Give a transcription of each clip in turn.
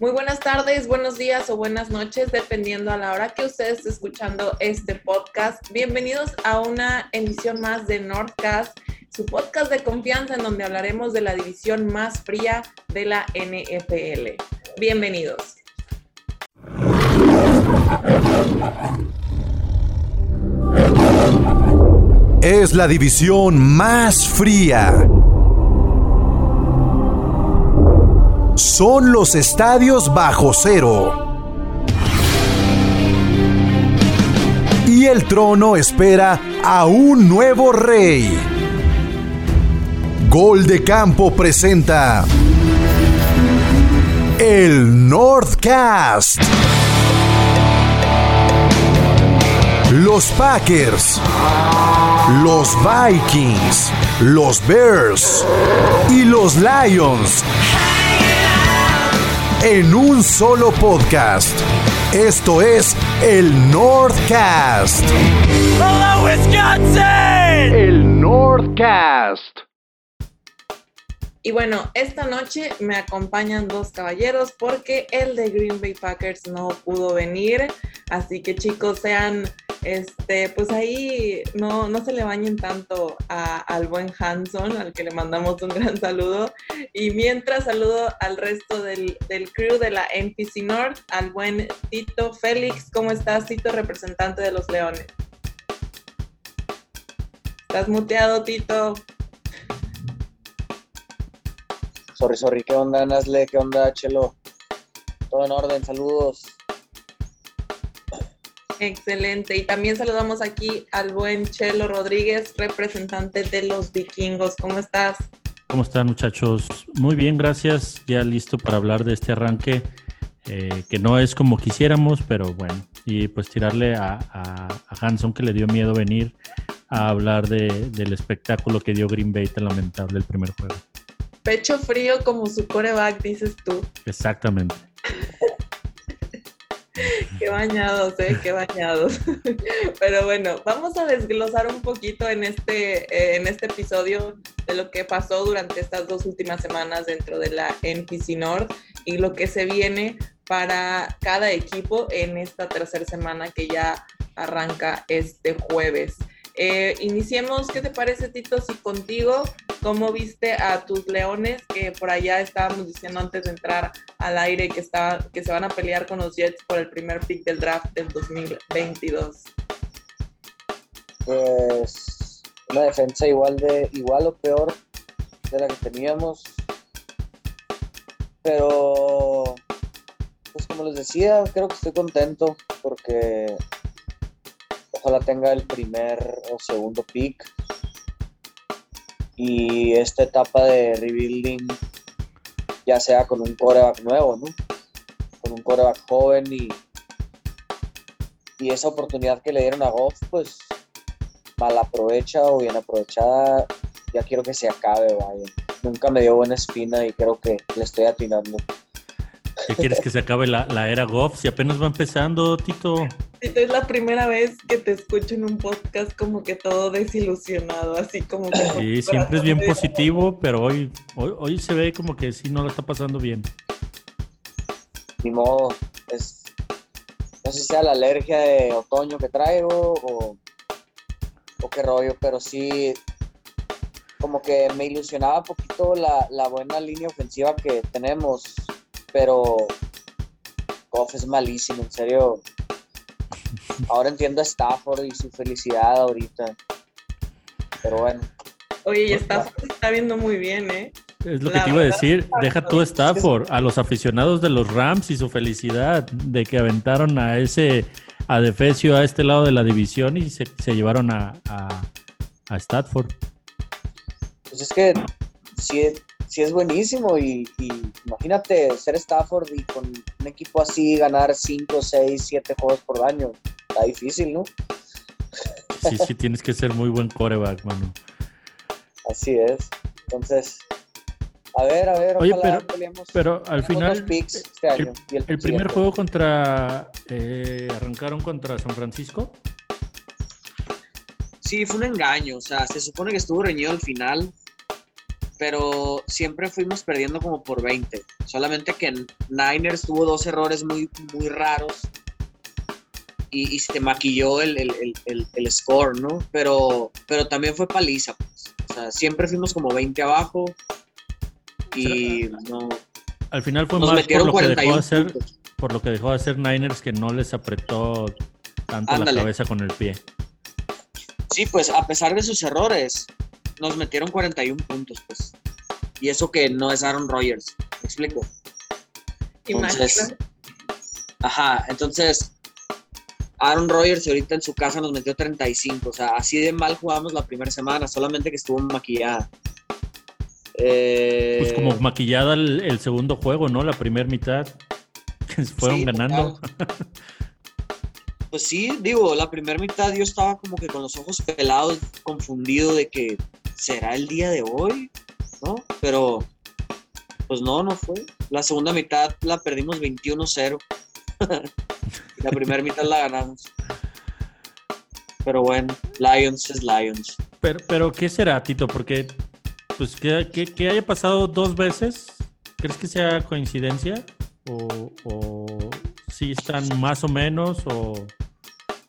Muy buenas tardes, buenos días o buenas noches, dependiendo a la hora que usted esté escuchando este podcast. Bienvenidos a una emisión más de Northcast, su podcast de confianza en donde hablaremos de la división más fría de la NFL. Bienvenidos. Es la división más fría son los estadios bajo cero. Y el trono espera a un nuevo rey. Gol de Campo presenta el Northcast. Los Packers, los Vikings, los Bears y los Lions en un solo podcast. Esto es el Northcast. ¡Hola, Y bueno, esta noche me acompañan dos caballeros porque el de Green Bay Packers no pudo venir. Así que chicos, sean este, pues ahí no, no se le bañen tanto al buen Hanson, al que le mandamos un gran saludo. Y mientras saludo al resto del, del crew de la NPC North, al buen Tito Félix. ¿Cómo estás, Tito, representante de los Leones? Estás muteado, Tito. Sorry, sorry, ¿qué onda, Nasle? ¿Qué onda, Chelo? Todo en orden, saludos. Excelente. Y también saludamos aquí al buen Chelo Rodríguez, representante de los vikingos. ¿Cómo estás? ¿Cómo están muchachos? Muy bien, gracias. Ya listo para hablar de este arranque, eh, que no es como quisiéramos, pero bueno. Y pues tirarle a, Hanson que le dio miedo venir a hablar del espectáculo que dio Green Bay tan lamentable el primer juego. Pecho frío como su coreback, dices tú. Exactamente. Qué bañados, ¿eh? Qué bañados. Pero bueno, vamos a desglosar un poquito en este, eh, en este episodio de lo que pasó durante estas dos últimas semanas dentro de la NPC North y lo que se viene para cada equipo en esta tercera semana que ya arranca este jueves. Eh, iniciemos, ¿qué te parece, Tito? Si contigo, ¿cómo viste a tus leones que por allá estábamos diciendo antes de entrar al aire que, está, que se van a pelear con los Jets por el primer pick del draft del 2022? Pues una defensa igual de igual o peor de la que teníamos. Pero pues como les decía, creo que estoy contento porque ojalá tenga el primer o segundo pick. Y esta etapa de rebuilding ya sea con un coreback nuevo, ¿no? Con un coreback joven y, y esa oportunidad que le dieron a Goff, pues mal aprovecha o bien aprovechada, ya quiero que se acabe, vaya. Nunca me dio buena espina y creo que le estoy atinando. ¿Qué quieres que se acabe la, la era Goff? Si apenas va empezando, Tito es la primera vez que te escucho en un podcast como que todo desilusionado, así como que... Sí, siempre es bien positivo, pero hoy, hoy, se ve como que sí no lo está pasando bien. Ni modo, es, no sé si sea la alergia de otoño que traigo o, o qué rollo, pero sí como que me ilusionaba un poquito la, la buena línea ofensiva que tenemos, pero Goff es malísimo, en serio Ahora entiendo a Stafford y su felicidad ahorita. Pero bueno. Oye, y Stafford está viendo muy bien, ¿eh? Es lo que te iba a decir. Deja tú Stafford, a los aficionados de los Rams y su felicidad de que aventaron a ese a Defecio a este lado de la división y se, llevaron a, a, Stafford. Pues es que sí, sí es buenísimo y, imagínate ser Stafford y con un equipo así ganar 5, 6, 7 juegos por año. Está difícil, ¿no? Sí, sí, tienes que ser muy buen coreback, mano. Así es. Entonces, a ver, a ver. Oye, pero, pero al final, este el, primer juego contra, eh, arrancaron contra San Francisco. Sí, fue un engaño. O sea, se supone que estuvo reñido al final pero siempre fuimos perdiendo como por 20. Solamente que Niners tuvo dos errores muy, muy raros y, y se maquilló el, el, el, el, score, ¿no? Pero, pero también fue paliza, pues. O sea, siempre fuimos como 20 abajo y no... Al final fue Nos más por lo, que dejó de 41 hacer, por lo que dejó de hacer Niners que no les apretó tanto Ándale. la cabeza con el pie. Sí, pues a pesar de sus errores, nos metieron 41 puntos, pues. Y eso que no es Aaron Rodgers, ¿me explico? Entonces, Imagínate. ajá, entonces Aaron Rodgers ahorita en su casa nos metió 35, o sea, así de mal jugamos la primera semana, solamente que estuvo maquillada. Eh, Pues como maquillada el, el segundo juego, ¿no? La primera mitad. que Fueron sí, ganando. Pues sí, digo, la primera mitad yo estaba como que con los ojos pelados, confundido de que será el día de hoy, ¿no? Pero pues no, no fue. La segunda mitad la perdimos 21-0. La primera mitad la ganamos. Pero bueno, Lions es Lions. Pero, pero ¿qué será, Tito? Porque pues que, que- que haya pasado dos veces, ¿crees que sea coincidencia? ¿O, o sí están más o menos? ¿O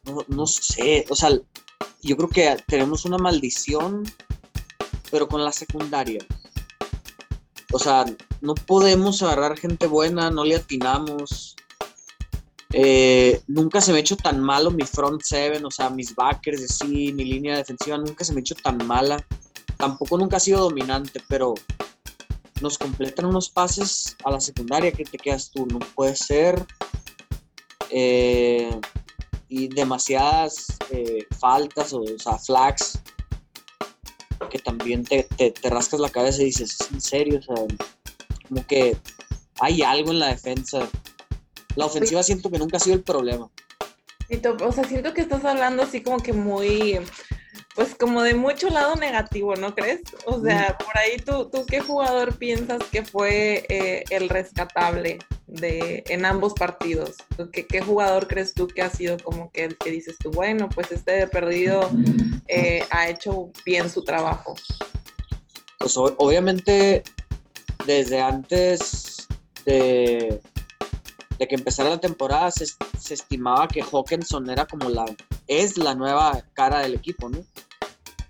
No, no sé, o sea, yo creo que tenemos una maldición, pero con la secundaria. O sea, no podemos agarrar gente buena, no le atinamos. Eh, nunca se me ha hecho tan malo mi front seven, o sea, mis backers, así, mi línea defensiva nunca se me ha hecho tan mala. Tampoco nunca ha sido dominante, pero nos completan unos pases a la secundaria que te quedas tú, no puede ser. Eh, y demasiadas eh, faltas, o, o sea, flags, que también te, te, te rascas la cabeza y dices, ¿es en serio? O sea, como que hay algo en la defensa. La ofensiva siento que nunca ha sido el problema. O sea, siento que estás hablando así como que muy, pues como de mucho lado negativo, ¿no crees? O sea, por ahí tú, tú qué jugador piensas que fue eh, el rescatable de, en ambos partidos? ¿Qué, ¿Qué jugador crees tú que ha sido como que el que dices tú, bueno, pues este de perdido eh, ha hecho bien su trabajo? Pues obviamente desde antes de, de que empezara la temporada se, estimaba que Hawkinson era como la, es la nueva cara del equipo, ¿no?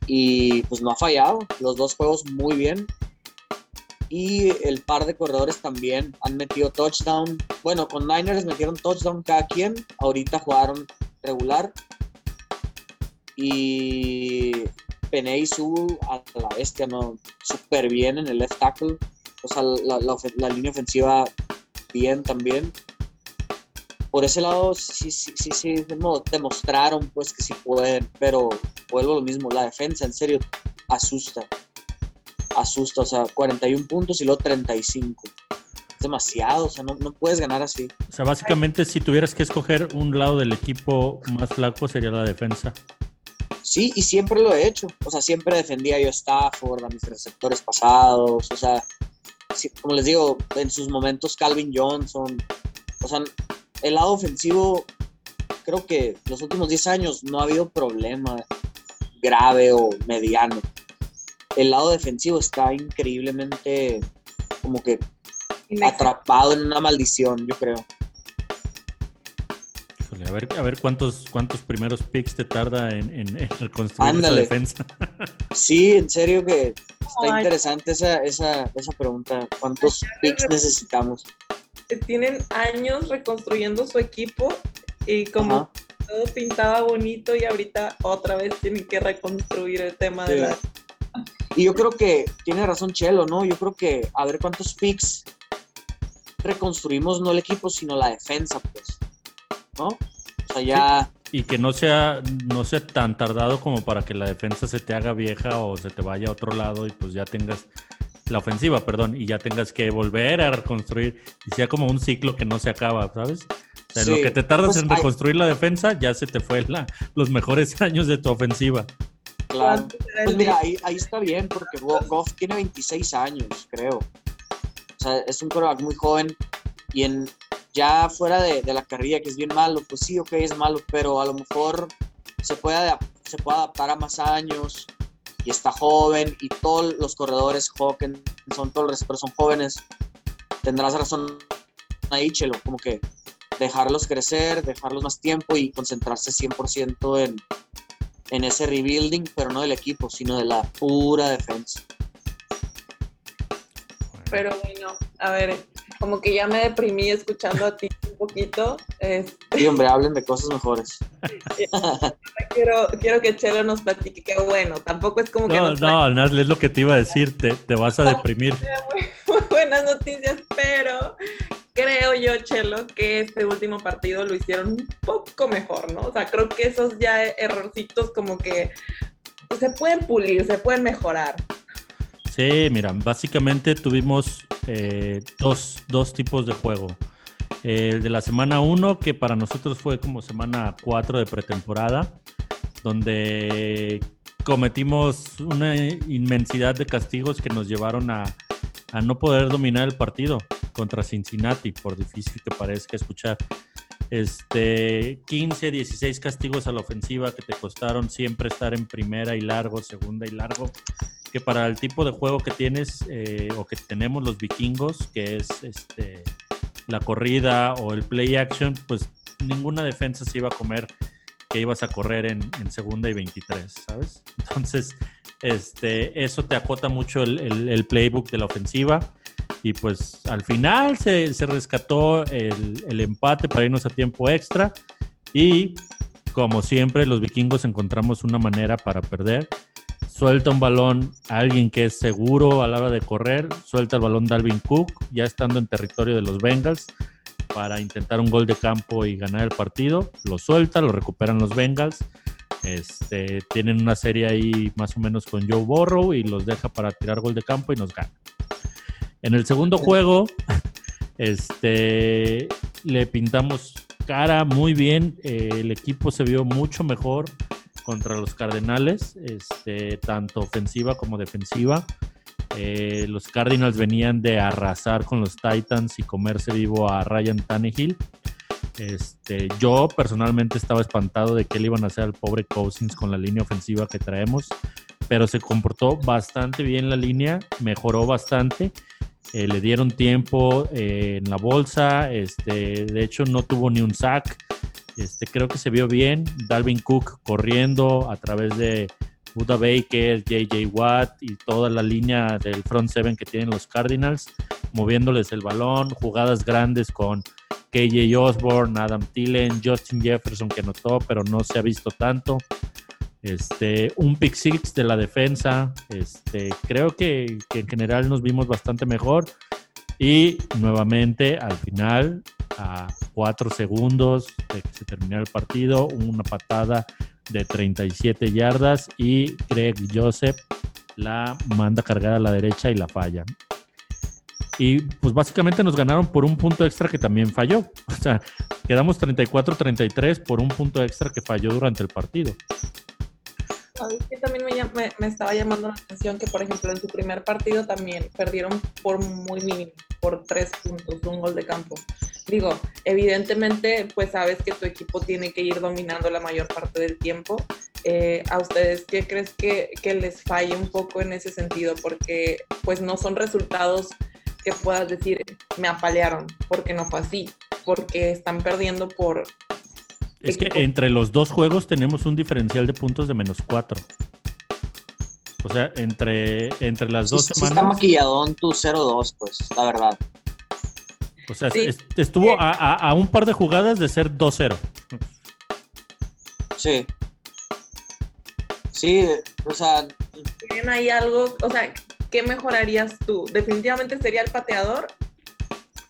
Y pues no ha fallado, los dos juegos muy bien. Y el par de corredores también han metido touchdown. Bueno, con Niners metieron touchdown cada quien. Ahorita jugaron regular. Y Peney Su a la bestia, ¿no? Súper bien en el left tackle. O sea, la línea ofensiva bien también. Por ese lado, sí, sí, sí, sí, demo- demostraron pues que sí pueden, pero vuelvo a lo mismo, la defensa en serio asusta. Asusta, o sea, 41 puntos y luego 35. Es demasiado, o sea, no, no puedes ganar así. O sea, básicamente si tuvieras que escoger un lado del equipo más flaco sería la defensa. Sí, y siempre lo he hecho. O sea, siempre defendía yo a Stafford, a mis receptores pasados. O sea, como les digo, en sus momentos Calvin Johnson. O sea, el lado ofensivo, creo que los últimos 10 años no ha habido problema grave o mediano. El lado defensivo está increíblemente como que atrapado en una maldición, yo creo. A ver, a ver cuántos, cuántos primeros picks te tarda en, en- en reconstruir esa defensa. Sí, en serio que está Ay. interesante esa, esa, esa pregunta. ¿Cuántos picks necesitamos? Tienen años reconstruyendo su equipo y como Ajá. todo pintaba bonito y ahorita otra vez tienen que reconstruir el tema de la... Y yo creo que tiene razón Chelo, ¿no? Yo creo que a ver cuántos picks reconstruimos no el equipo, sino la defensa, pues. ¿No? O sea, ya. Y que no sea, no sea tan tardado como para que la defensa se te haga vieja o se te vaya a otro lado y pues ya tengas la ofensiva, perdón, y ya tengas que volver a reconstruir y sea como un ciclo que no se acaba, ¿sabes? O sea, Sí. lo que te tardas Pues en hay- reconstruir la defensa, ya se te fue la, los mejores años de tu ofensiva. Claro. ¿Cuánto será Pues mira, ahí, ahí está bien, porque Go- Goff tiene 26 años, creo. O sea, es un quarterback muy joven y en ya fuera de, de la carrilla, que es bien malo, pues sí, ok, es malo, pero a lo mejor se puede, se puede adaptar a más años. Y está joven y todos los corredores Hawkins son todos los receptores son jóvenes, tendrás razón ahí, Chelo, como que dejarlos crecer, dejarlos más tiempo y concentrarse 100% en, en ese rebuilding, pero no del equipo, sino de la pura defensa. Pero bueno, a ver, como que ya me deprimí escuchando a ti poquito. Este, Sí, hombre, hablen de cosas mejores. quiero, quiero que Chelo nos platique, que bueno, tampoco es como que No, nos no, Nazle, es lo que te iba a decir, te, te vas a deprimir. muy buenas noticias, pero creo yo, Chelo, que este último partido lo hicieron un poco mejor, ¿no? O sea, creo que esos ya errorcitos como que pues, se pueden pulir, se pueden mejorar. Sí, mira, básicamente tuvimos eh, dos, dos tipos de juego. El de la semana 1, que para nosotros fue como semana 4 de pretemporada, donde cometimos una inmensidad de castigos que nos llevaron a, a no poder dominar el partido contra Cincinnati, por difícil que parezca escuchar. Este, 15, 16 castigos a la ofensiva que te costaron siempre estar en primera y largo, segunda y largo, que para el tipo de juego que tienes eh, o que tenemos los vikingos, que es este, la corrida o el play action, pues ninguna defensa se iba a comer que ibas a correr en, segunda y 23, ¿sabes? Entonces, este, eso te acota mucho el, el, el playbook de la ofensiva. Y pues al final se, se rescató el, el, empate para irnos a tiempo extra. Y como siempre, los vikingos encontramos una manera para perder. Suelta un balón a alguien que es seguro a la hora de correr. Suelta el balón Dalvin Cook, ya estando en territorio de los Bengals, para intentar un gol de campo y ganar el partido. Lo suelta, lo recuperan los Bengals. Este, tienen una serie ahí más o menos con Joe Burrow y los deja para tirar gol de campo y nos gana. En el segundo juego, este, le pintamos cara muy bien. Eh, el equipo se vio mucho mejor contra los Cardenales, este, tanto ofensiva como defensiva. Eh, los Cardinals venían de arrasar con los Titans y comerse vivo a Ryan Tannehill. Este, yo personalmente estaba espantado de qué le iban a hacer al pobre Cousins con la línea ofensiva que traemos, pero se comportó bastante bien la línea, mejoró bastante. Eh, le dieron tiempo eh, en la bolsa, este, de hecho no tuvo ni un sack. Este, creo que se vio bien. Dalvin Cook corriendo a través de Buda Baker, JJ Watt y toda la línea del front seven que tienen los Cardinals, moviéndoles el balón, jugadas grandes con KJ Osborne, Adam Thielen, Justin Jefferson que notó, pero no se ha visto tanto. Este, un pick six de la defensa. Este, creo que, que en general nos vimos bastante mejor. Y nuevamente al final, a cuatro segundos de que se terminara el partido, una patada de 37 yardas y Greg Joseph la manda cargada a la derecha y la falla. Y pues básicamente nos ganaron por un punto extra que también falló. O sea, quedamos 34-33 por un punto extra que falló durante el partido. ¿Sabes qué también me, me, me, estaba llamando la atención? Que, por ejemplo, en su primer partido también perdieron por muy mínimo, por tres puntos, un gol de campo. Digo, evidentemente, pues sabes que tu equipo tiene que ir dominando la mayor parte del tiempo. Eh, ¿A ustedes qué crees que, que les falle un poco en ese sentido? Porque, pues, no son resultados que puedas decir, me apalearon, porque no fue así, porque están perdiendo por es que entre los dos juegos tenemos un diferencial de puntos de menos cuatro. O sea, entre, entre las dos sí, semanas. Sí está maquilladón tu 0-2, pues, la verdad. O sea, sí. estuvo a, a, a, un par de jugadas de ser 2-0. Sí. Sí, o sea. ¿Tienen ahí algo? O sea, ¿qué mejorarías tú? ¿Definitivamente sería el pateador?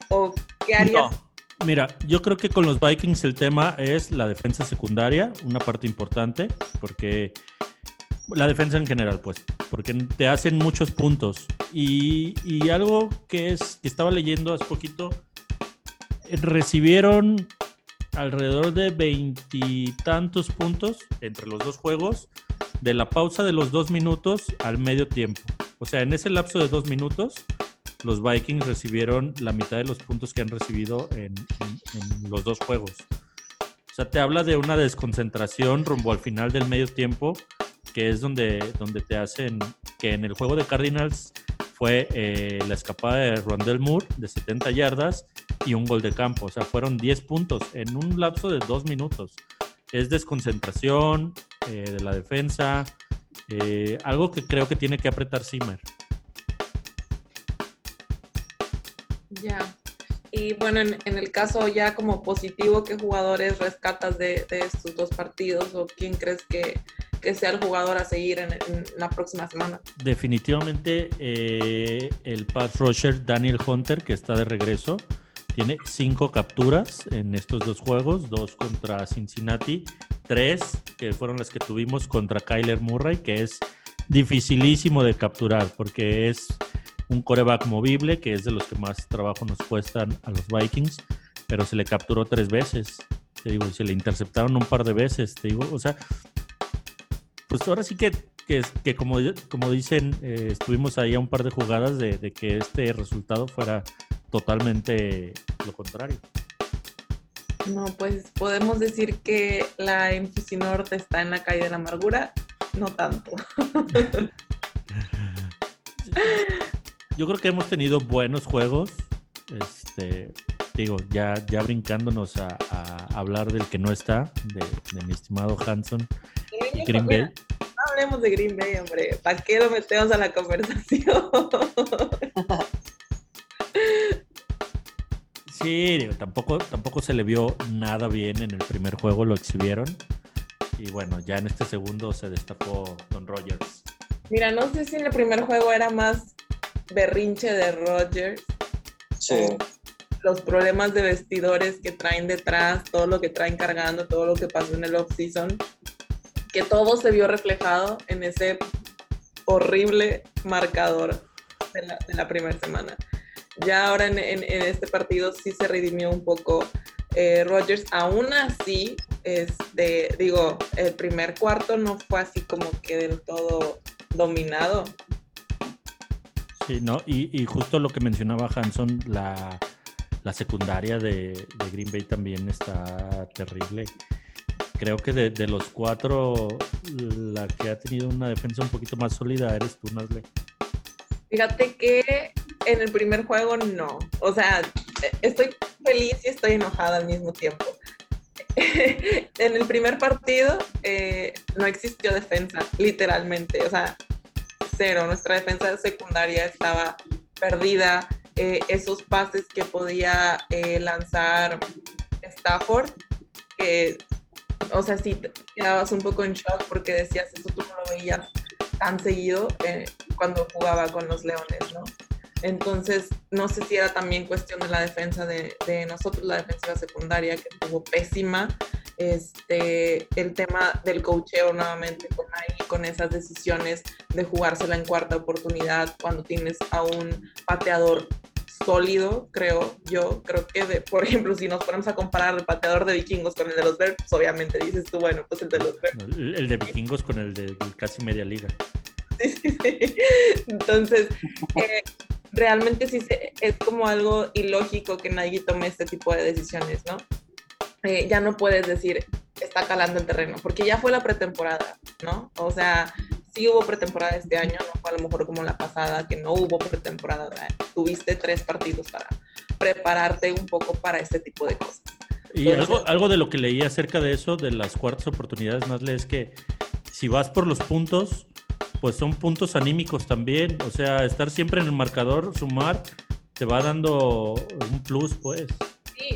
¿O qué harías? No. Mira, yo creo que con los Vikings el tema es la defensa secundaria, una parte importante, porque la defensa en general, pues, porque te hacen muchos puntos. Y, y algo que es que estaba leyendo hace poquito, recibieron alrededor de veintitantos puntos entre los dos juegos de la pausa de los dos minutos al medio tiempo. O sea, en ese lapso de dos minutos, los Vikings recibieron la mitad de los puntos que han recibido en, los dos juegos. O sea, te habla de una desconcentración rumbo al final del medio tiempo que es donde, donde te hacen que en el juego de Cardinals fue eh, la escapada de Rondell Moore de 70 yardas y un gol de campo. O sea, fueron 10 puntos en un lapso de dos minutos. Es desconcentración eh, de la defensa, eh, algo que creo que tiene que apretar Zimmer. Ya. Y bueno, en, el caso ya como positivo, ¿qué jugadores rescatas de, estos dos partidos o quién crees que, sea el jugador a seguir en, la próxima semana? Definitivamente eh, el pass rusher Daniel Hunter, que está de regreso. Tiene cinco capturas en estos dos juegos, dos contra Cincinnati, tres que fueron las que tuvimos contra Kyler Murray, que es dificilísimo de capturar porque es un coreback movible, que es de los que más trabajo nos cuestan a los Vikings, pero se le capturó tres veces. Te digo, se le interceptaron un par de veces, te digo, o sea, pues ahora sí que, que, que como, como dicen, eh, estuvimos ahí a un par de jugadas de, de que este resultado fuera totalmente lo contrario. No, pues podemos decir que la MC Norte está en la calle de la amargura, no tanto. yo creo que hemos tenido buenos juegos. Este, digo, ya, ya brincándonos a, hablar del que no está, de, mi estimado Hanson. Green Bay. No hablemos de Green Bay, hombre. ¿Para qué lo metemos a la conversación? Sí, digo, tampoco, tampoco se le vio nada bien en el primer juego, lo exhibieron. Y bueno, ya en este segundo se destapó Don Rogers. Mira, no sé si en el primer juego era más berrinche de Rogers. Los problemas de vestidores que traen detrás, todo lo que traen cargando, todo lo que pasó en el off-season, que todo se vio reflejado en ese horrible marcador de la, primera semana. Ya ahora en, este partido sí se redimió un poco eh, Rogers. Aún así, este, digo, el primer cuarto no fue así como que del todo dominado. Sí, no, y, justo lo que mencionaba Hanson, la, secundaria de, Green Bay también está terrible. Creo que de, los cuatro, la que ha tenido una defensa un poquito más sólida eres tú, Nasle. Fíjate que en el primer juego no. O sea, estoy feliz y estoy enojada al mismo tiempo. en el primer partido eh, no existió defensa, literalmente. O sea, cero. Nuestra defensa secundaria estaba perdida. Eh, esos pases que podía eh, lanzar Stafford, que, o sea, sí, quedabas un poco en shock porque decías, eso tú no lo veías tan seguido eh, cuando jugaba con los Leones, ¿no? Entonces, no sé si era también cuestión de la defensa de, de nosotros, la defensiva secundaria, que estuvo pésima este, el tema del cocheo nuevamente con ahí, con esas decisiones de jugársela en cuarta oportunidad cuando tienes a un pateador sólido, creo yo. Creo que, de, por ejemplo, si nos ponemos a comparar el pateador de vikingos con el de los Bears, pues obviamente dices tú, bueno, pues el de los Bears. El, de vikingos con el de casi media liga. Sí, sí, sí. Entonces, eh, realmente sí es como algo ilógico que nadie tome este tipo de decisiones, ¿no? Eh, ya no puedes decir está calando el terreno, porque ya fue la pretemporada, ¿no? O sea, sí hubo pretemporada este año, no fue a lo mejor como la pasada, que no hubo pretemporada, tuviste tres partidos para prepararte un poco para este tipo de cosas. Y algo, algo de lo que leí acerca de eso, de las cuartas oportunidades, más es que si vas por los puntos, pues son puntos anímicos también, o sea, estar siempre en el marcador, sumar, te va dando un plus, pues.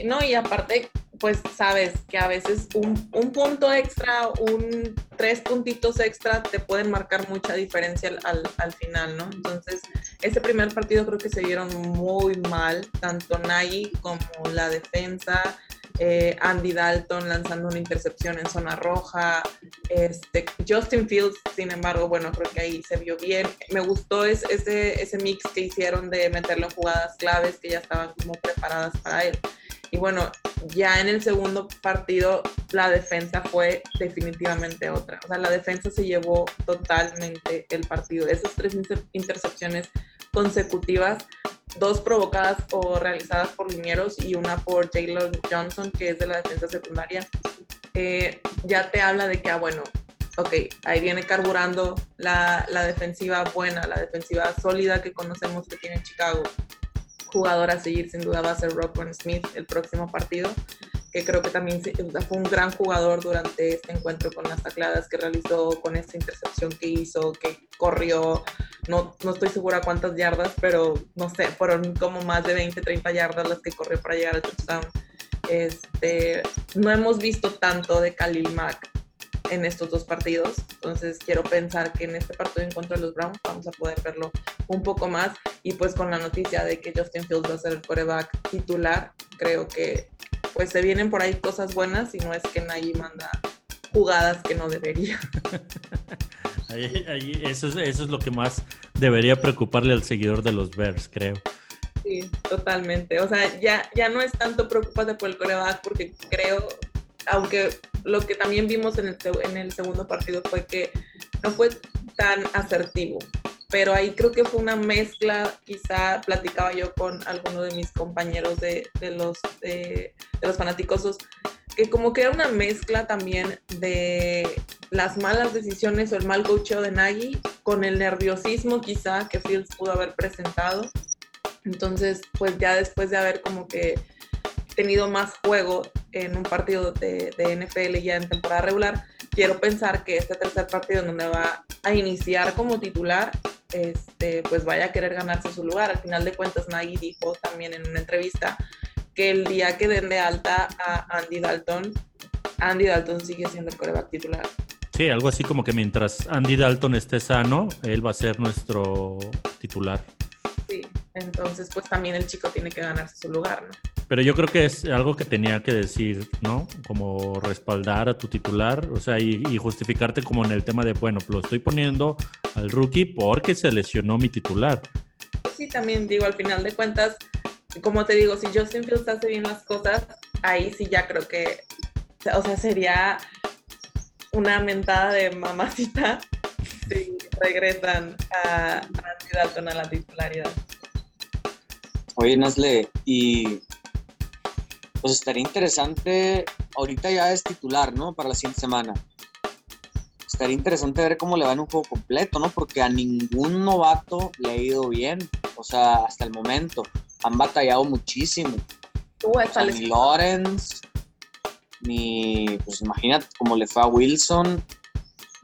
No, y aparte pues sabes que a veces un, un, punto extra, un tres puntitos extra te pueden marcar mucha diferencia al, al, final, ¿no? Entonces, ese primer partido creo que se vieron muy mal, tanto Nagy como la defensa, eh, Andy Dalton lanzando una intercepción en zona roja, este, Justin Fields, sin embargo, bueno, creo que ahí se vio bien. Me gustó ese, ese mix que hicieron de meterlo en jugadas claves que ya estaban como preparadas para él. Y bueno, ya en el segundo partido la defensa fue definitivamente otra. O sea, la defensa se llevó totalmente el partido. Esas tres intercepciones consecutivas, dos provocadas o realizadas por linieros y una por Taylor Johnson, que es de la defensa secundaria, eh, ya te habla de que, ah, bueno, ok, ahí viene carburando la, la defensiva buena, la defensiva sólida que conocemos que tiene Chicago. Jugador a seguir sin duda va a ser Rockman Smith el próximo partido que creo que también fue un gran jugador durante este encuentro con las tacladas que realizó, con esta intercepción que hizo, que corrió, no, no estoy segura cuántas yardas, pero no sé, fueron como más de 20, 30 yardas las que corrió para llegar al touchdown. Este, no hemos visto tanto de Khalil Mack en estos dos partidos, entonces quiero pensar que en este partido en contra de los Browns vamos a poder verlo un poco más y pues con la noticia de que Justin Fields va a ser el coreback titular, creo que pues se vienen por ahí cosas buenas y no es que nadie manda jugadas que no debería. eso, es, eso es lo que más debería preocuparle al seguidor de los Bears, creo. Sí, totalmente. O sea, ya, ya no es tanto preocuparte por el coreback porque creo, aunque lo que también vimos en el, en el segundo partido fue que no fue tan asertivo pero ahí creo que fue una mezcla, quizá platicaba yo con alguno de mis compañeros de, los, de, los fanáticosos, que como que era una mezcla también de las malas decisiones o el mal coacheo de Nagy con el nerviosismo quizá que Fields pudo haber presentado. Entonces, pues ya después de haber como que tenido más juego en un partido de, de NFL ya en temporada regular, quiero pensar que este tercer partido en donde va a iniciar como titular este, pues vaya a querer ganarse su lugar. Al final de cuentas, Nagy dijo también en una entrevista que el día que den de alta a Andy Dalton, Andy Dalton sigue siendo el coreback titular. Sí, algo así como que mientras Andy Dalton esté sano, él va a ser nuestro titular. Sí, entonces pues también el chico tiene que ganarse su lugar, ¿no? Pero yo creo que es algo que tenía que decir, ¿no? Como respaldar a tu titular, o sea, y, justificarte como en el tema de, bueno, lo estoy poniendo al rookie porque se lesionó mi titular. Sí, también digo, al final de cuentas, como te digo, si Justin Fields hace bien las cosas, ahí sí ya creo que, o sea, sería una mentada de mamacita si regresan a, a a la titularidad. Oye, Nasle, y pues estaría interesante, ahorita ya es titular, ¿no? Para la siguiente semana. Estaría interesante ver cómo le va en un juego completo, ¿no? Porque a ningún novato le ha ido bien, o sea, hasta el momento. Han batallado muchísimo. Uh, o ni Lawrence, ni, pues imagínate cómo le fue a Wilson.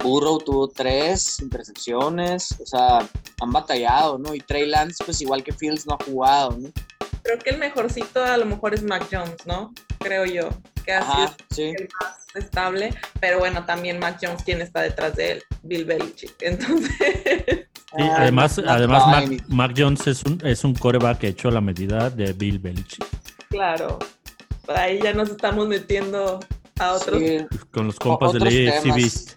Burrow tuvo tres intercepciones, o sea, han batallado, ¿no? Y Trey Lance, pues igual que Fields, no ha jugado, ¿no? Creo que el mejorcito a lo mejor es Mac Jones, ¿no? Creo yo, que ha sido el más estable, pero bueno, también Mac Jones, quien está detrás de él, Bill Belichick. Entonces... Sí, además, además Mac, Jones es un, es un coreback hecho a la medida de Bill Belichick. Claro, ahí ya nos estamos metiendo a otros. Con los compas de la AFC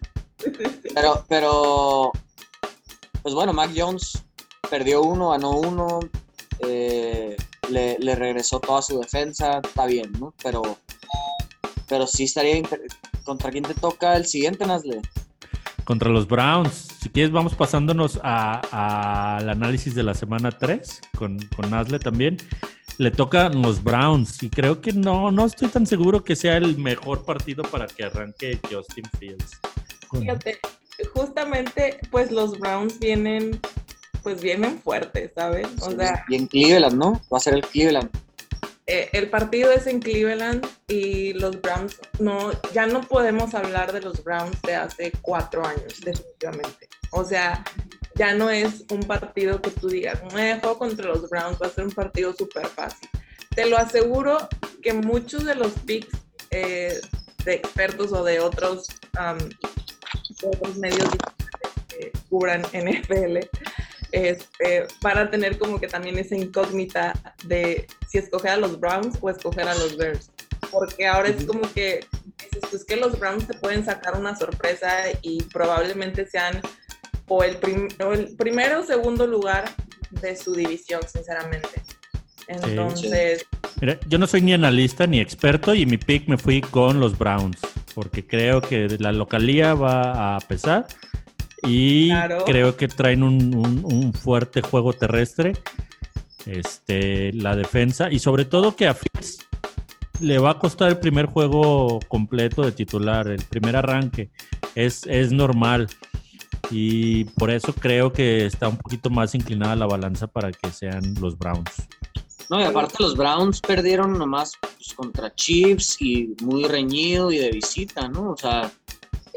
Pero, pero, pues bueno, Mac Jones perdió uno, ganó uno. Eh, le, regresó toda su defensa, está bien, ¿no? Pero, pero sí estaría. ¿Contra quién te toca el siguiente, Nasle? Contra los Browns. Si quieres, vamos pasándonos al análisis de la semana 3 con, con Nasle también. Le tocan los Browns y creo que no, no estoy tan seguro que sea el mejor partido para que arranque Justin Fields. Fíjate, justamente pues los Browns vienen pues vienen fuertes, ¿sabes? O sea, y en Cleveland, ¿no? Va a ser el Cleveland. Eh, el partido es en Cleveland y los Browns no, ya no podemos hablar de los Browns de hace cuatro años, definitivamente. O sea, ya no es un partido que tú digas, me juego contra los Browns, va a ser un partido súper fácil. Te lo aseguro que muchos de los picks eh, de expertos o de otros, de otros medios que cubran NFL este, para tener como que también esa incógnita de si escoger a los Browns o escoger a los Bears. Porque ahora es como que dices, pues que los Browns te pueden sacar una sorpresa y probablemente sean o el, el primero o segundo lugar de su división, sinceramente. Entonces... Mira, yo no soy ni analista ni experto y mi pick me fui con los Browns, porque creo que la localía va a pesar y creo que traen un, fuerte juego terrestre. Este, la defensa. Y sobre todo que a Fitz le va a costar el primer juego completo de titular, el primer arranque. es, es normal. Y por eso creo que está un poquito más inclinada la balanza para que sean los Browns. No, y aparte los Browns perdieron nomás pues, contra Chiefs y muy reñido y de visita, ¿no? O sea,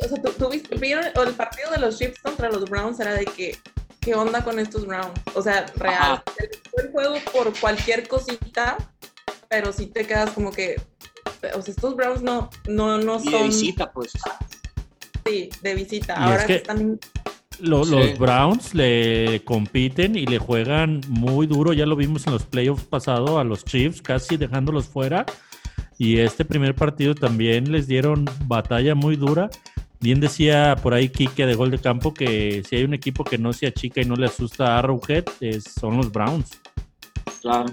O sea, ¿tú, tú viste- vieron o el partido de los Chiefs contra los Browns era de que, ¿qué onda con estos Browns? O sea, real. Fue el juego por cualquier cosita, pero sí te quedas como que, o sea, estos Browns no, no, no y de son visita, pues. sí, de visita. Y Ahora es que que- están Lo- Sí. Los Browns le compiten y le juegan muy duro. Ya lo vimos en los playoffs pasado a los Chiefs, casi dejándolos fuera. Y este primer partido también les dieron batalla muy dura. Bien decía por ahí Kike de gol de campo que si hay un equipo que no se achica y no le asusta a Arrowhead, es- son los Browns. Claro.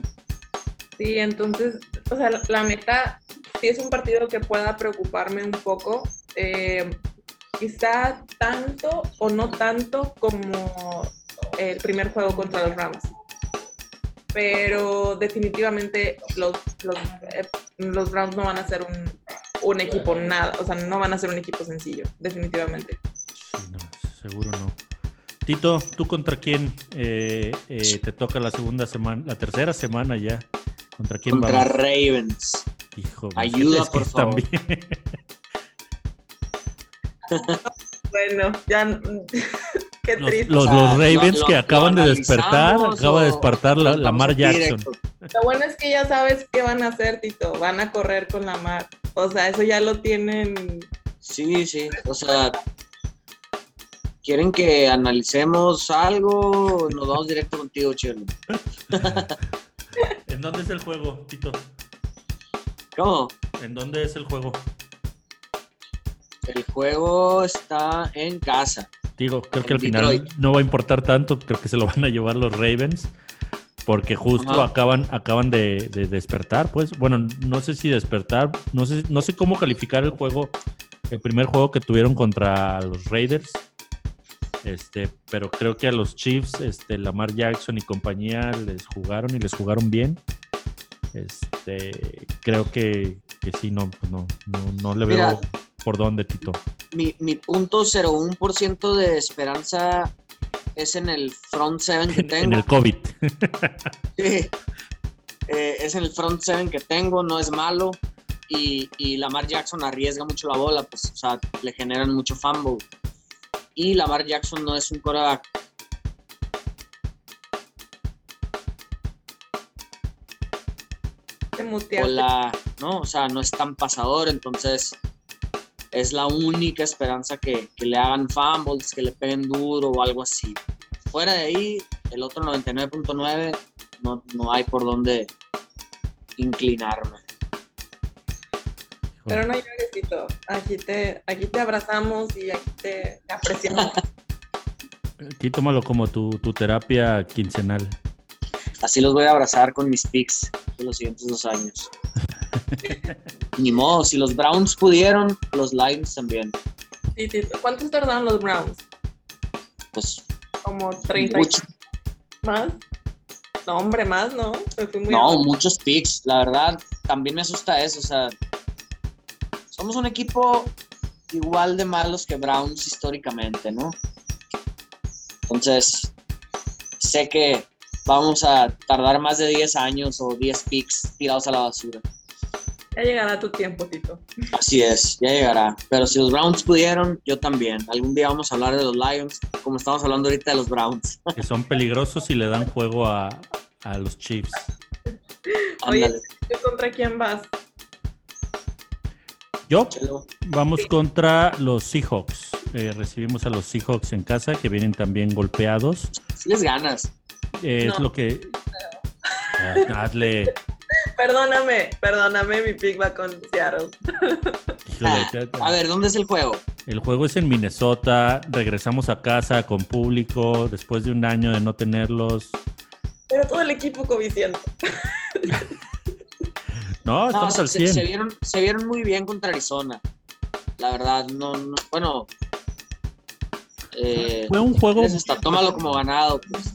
Sí, entonces, o sea, la, neta, sí es un partido que pueda preocuparme un poco. eh, quizá tanto o no tanto como el primer juego contra los Rams. Pero definitivamente los, los, eh, los Browns no van a ser un, un equipo nada, o sea, no van a ser un equipo sencillo, definitivamente. Sí, no, seguro no. Tito, ¿tú contra quién eh, eh, te toca la segunda semana, la tercera semana ya? ¿Contra quién Contra vamos? Ravens. Hijo, Ayuda, es que por favor. también- Bueno, ya, qué Los, triste. los- los Ravens lo- que lo- acaban lo de despertar, acaba de despertar la, Lamar así Jackson. directo? Lo bueno es que ya sabes qué van a hacer, Tito. Van a correr con la mar. O sea, eso ya lo tienen. Sí, sí. O sea, ¿quieren que analicemos algo? Nos vamos directo contigo, Chelo. ¿En dónde es el juego, Tito? ¿Cómo? ¿En dónde es el juego? El juego está en casa. Digo, creo que al final no va a importar tanto, creo que se lo van a llevar los Ravens, porque justo Ajá. acaban, acaban de, de despertar, pues, bueno, no sé si despertar, no sé, no sé cómo calificar el juego, el primer juego que tuvieron contra los Raiders, este, pero creo que a los Chiefs, este, Lamar Jackson y compañía les jugaron y les jugaron bien. Este, creo que, que sí, no, pues no, no, no le Mira. veo por dónde, Tito. Mi, mi punto 01% de esperanza es en el front seven que En, tengo. en el COVID. Sí. Eh, es en el front seven que tengo, no es malo. Y, y Lamar Jackson arriesga mucho la bola, pues, o sea, le generan mucho fumble. Y Lamar Jackson no es un quarterback. Te muteaste. Hola, ¿no? O sea, no es tan pasador, entonces es la única esperanza que, que le hagan fumbles, que le peguen duro o algo así. Fuera de ahí, el otro 99.9 no, no hay por dónde inclinarme. Pero no llores, Tito. Aquí te, aquí te abrazamos y aquí te, te apreciamos. Aquí tómalo como tu, tu terapia quincenal. Así los voy a abrazar con mis picks de los siguientes dos años. Ni modo, si los Browns pudieron, los Lions también. Sí. ¿Cuántos tardaron los Browns? Pues Como 30 y mucho- más. No, hombre, más, ¿no? Muy no, muchos picks. La verdad, también me asusta eso. O sea, somos un equipo igual de malos que Browns históricamente, ¿no? Entonces, sé que vamos a tardar más de 10 años o 10 picks tirados a la basura. Ya llegará tu tiempo, Tito. Así es, ya llegará. Pero si los Browns pudieron, yo también. Algún día vamos a hablar de los Lions, como estamos hablando ahorita de los Browns. Que son peligrosos y le dan juego a, a los Chiefs. Oye, ¿tú contra quién vas? Yo, vamos contra los Seahawks. Eh, recibimos a los Seahawks en casa que vienen también golpeados. Si les ganas. Eh, Es lo que... Ah, hazle... Perdóname, perdóname, mi pick va con Seattle. híjole, te- A ver, ¿dónde es el juego? El juego es en Minnesota, regresamos a casa con público después de un año de no tenerlos. Pero todo el equipo coviciando. No, estamos al se- 100. se vieron, se vieron muy bien contra Arizona. La verdad, no, no- bueno. Eh, Fue un juego, tómalo como ganado, pues.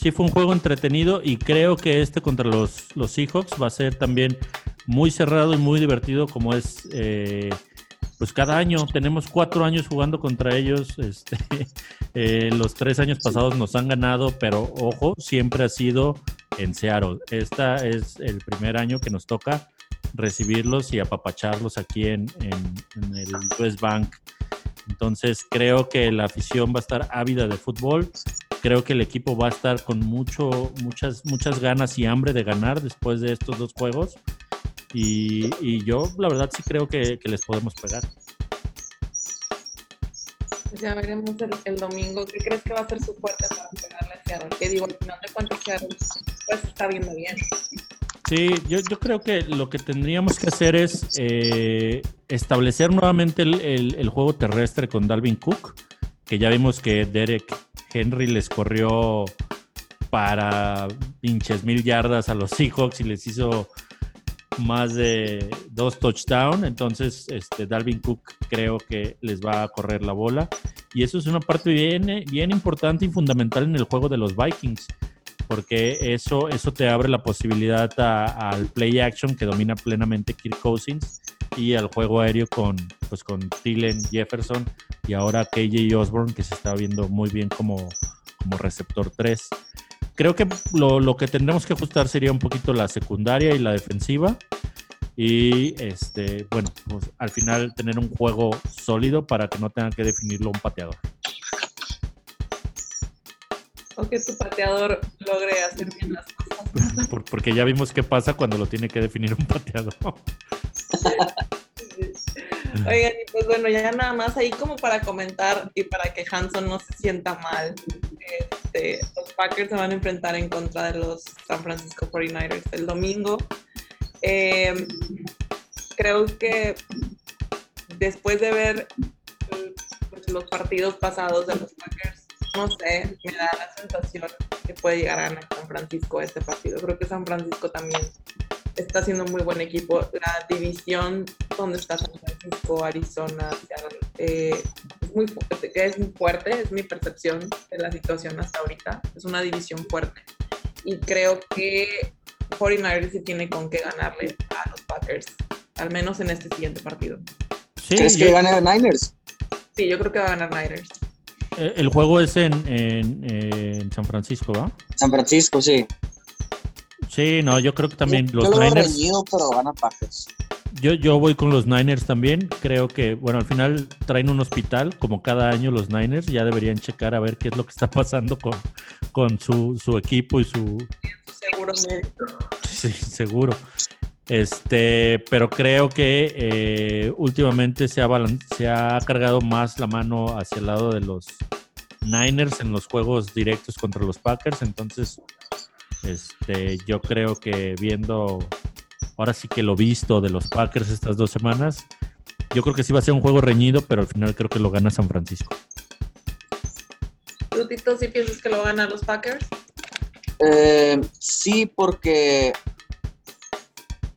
Sí fue un juego entretenido y creo que este contra los, los Seahawks va a ser también muy cerrado y muy divertido como es eh, pues cada año tenemos cuatro años jugando contra ellos. Este, eh, los tres años pasados nos han ganado, pero ojo, siempre ha sido en Seattle. Esta es el primer año que nos toca recibirlos y apapacharlos aquí en, en, el West Bank. Entonces creo que la afición va a estar ávida de fútbol. Creo que el equipo va a estar con mucho, muchas, muchas ganas y hambre de ganar después de estos dos juegos. Y, yo, la verdad, sí creo que, les podemos pegar. Pues ya veremos el, domingo. ¿Qué crees que va a ser su fuerte para pegarle a Seattle? Que digo, al final de cuentas, Seattle pues está viendo bien. Sí, yo, yo creo que lo que tendríamos que hacer es eh, establecer nuevamente el, el, juego terrestre con Dalvin Cook, que ya vimos que Derek Henry les corrió para pinches mil yardas a los Seahawks y les hizo más de dos touchdowns. Entonces, este, Dalvin Cook creo que les va a correr la bola. Y eso es una parte bien, bien importante y fundamental en el juego de los Vikings. Porque eso, eso te abre la posibilidad al play action que domina plenamente Kirk Cousins y al juego aéreo con, pues con Thielen, Jefferson y ahora KJ Osborne que se está viendo muy bien como, como receptor 3 creo que lo, que tendremos que ajustar sería un poquito la secundaria y la defensiva. Y este, bueno, pues al final tener un juego sólido para que no tengan que definirlo un pateador. O que tu pateador logre hacer bien las cosas. porque ya vimos qué pasa cuando lo tiene que definir un pateador. Oigan, y pues bueno, ya nada más ahí como para comentar y para que Hanson no se sienta mal. Este, los Packers se van a enfrentar en contra de los San Francisco 49ers el domingo. Em, creo que después de ver pues, los partidos pasados de los Packers, no sé, me da la sensación que puede llegar a ganar San Francisco este partido. Creo que San Francisco también está haciendo un muy buen equipo. La división donde está San Francisco, Arizona, eh, es, muy, es muy fuerte, es mi percepción de la situación hasta ahorita. Es una división fuerte. Y creo que 49ers sí tiene con qué ganarle a los Packers, al menos en este siguiente partido. ¿Crees que gane a Niners? Sí, yo creo que va a ganar Niners. Eh, el juego es en, en, en San Francisco, ¿va? San Francisco, sí. Sí, no, yo creo que también los yo Niners. Reñido, pero gana Packers. Yo, yo voy con los Niners también. Creo que, bueno, al final traen un hospital, como cada año los Niners. Ya deberían checar a ver qué es lo que está pasando con, con su, su equipo y su. Seguro médico. Sí, seguro. Este, pero creo que eh, últimamente se ha, se ha cargado más la mano hacia el lado de los Niners en los juegos directos contra los Packers. Entonces, este, yo creo que viendo, ahora sí que lo visto de los Packers estas dos semanas, yo creo que sí va a ser un juego reñido, pero al final creo que lo gana San Francisco. ¿Tú, Tito, sí piensas que lo gana los Packers? Eh, sí, porque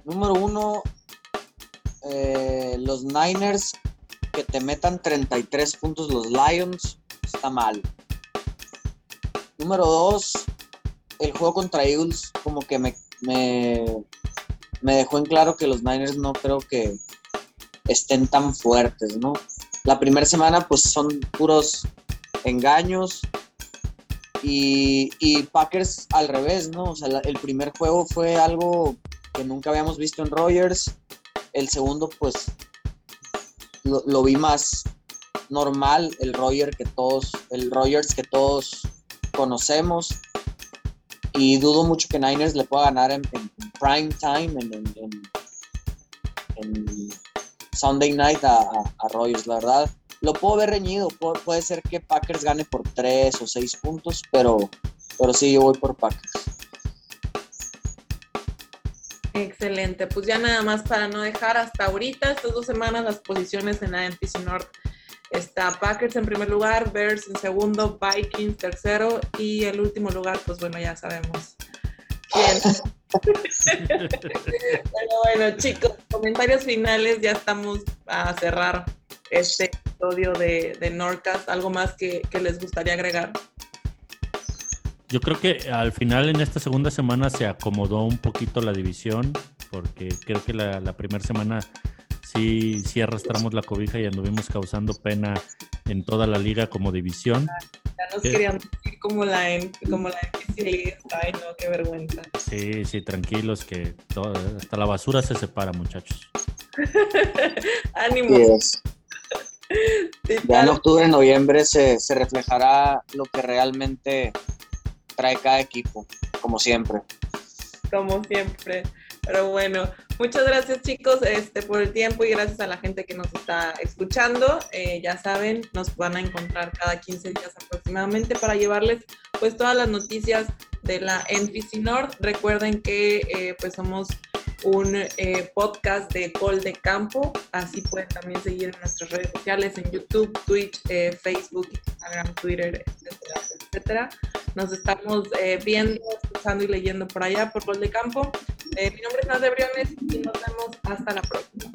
número uno, eh, los Niners que te metan 33 puntos los Lions está mal. Número dos, el juego contra Eagles como que me, me, dejó en claro que los Niners no creo que estén tan fuertes, ¿no? La primera semana pues son puros engaños y, Packers al revés, ¿no? O sea, el primer juego fue algo que nunca habíamos visto en Rogers, el segundo pues lo, lo vi más normal, el Rogers que todos, el Rogers que todos conocemos y dudo mucho que Niners le pueda ganar en, prime time, en, Sunday night a, a, la verdad. Lo puedo ver reñido, puede, ser que Packers gane por 3 o 6 puntos, pero, pero sí, yo voy por Packers. Excelente, pues ya nada más para no dejar hasta ahorita, estas dos semanas, las posiciones en la NPC North Está Packers en primer lugar, Bears en segundo, Vikings tercero y el último lugar, pues bueno, ya sabemos quién. Pero bueno, chicos, comentarios finales, ya estamos a cerrar este episodio de, de Norcas. ¿Algo más que, les gustaría agregar? Yo creo que al final en esta segunda semana se acomodó un poquito la división, porque creo que la, la primera semana sí, sí arrastramos la cobija y anduvimos causando pena en toda la liga como división. Ya nos querían decir como la, como la Ay, no, qué vergüenza. Sí, sí, tranquilos, que hasta la basura se separa, muchachos. Ánimo. Ya en octubre, noviembre se, se reflejará lo que realmente trae cada equipo, como siempre. Como siempre. Pero bueno, muchas gracias chicos este, por el tiempo y gracias a la gente que nos está escuchando. Eh, ya saben, nos van a encontrar cada 15 días aproximadamente para llevarles pues todas las noticias de la NPC North. Recuerden que eh, pues somos un eh, podcast de Gol de Campo. Así pueden también seguir en nuestras redes sociales, en YouTube, Twitch, eh, Facebook, Instagram, Twitter, etcétera, etcétera. Nos estamos eh, viendo, escuchando y leyendo por allá por Gol de Campo. mi nombre es Nadia Briones y nos vemos hasta la próxima.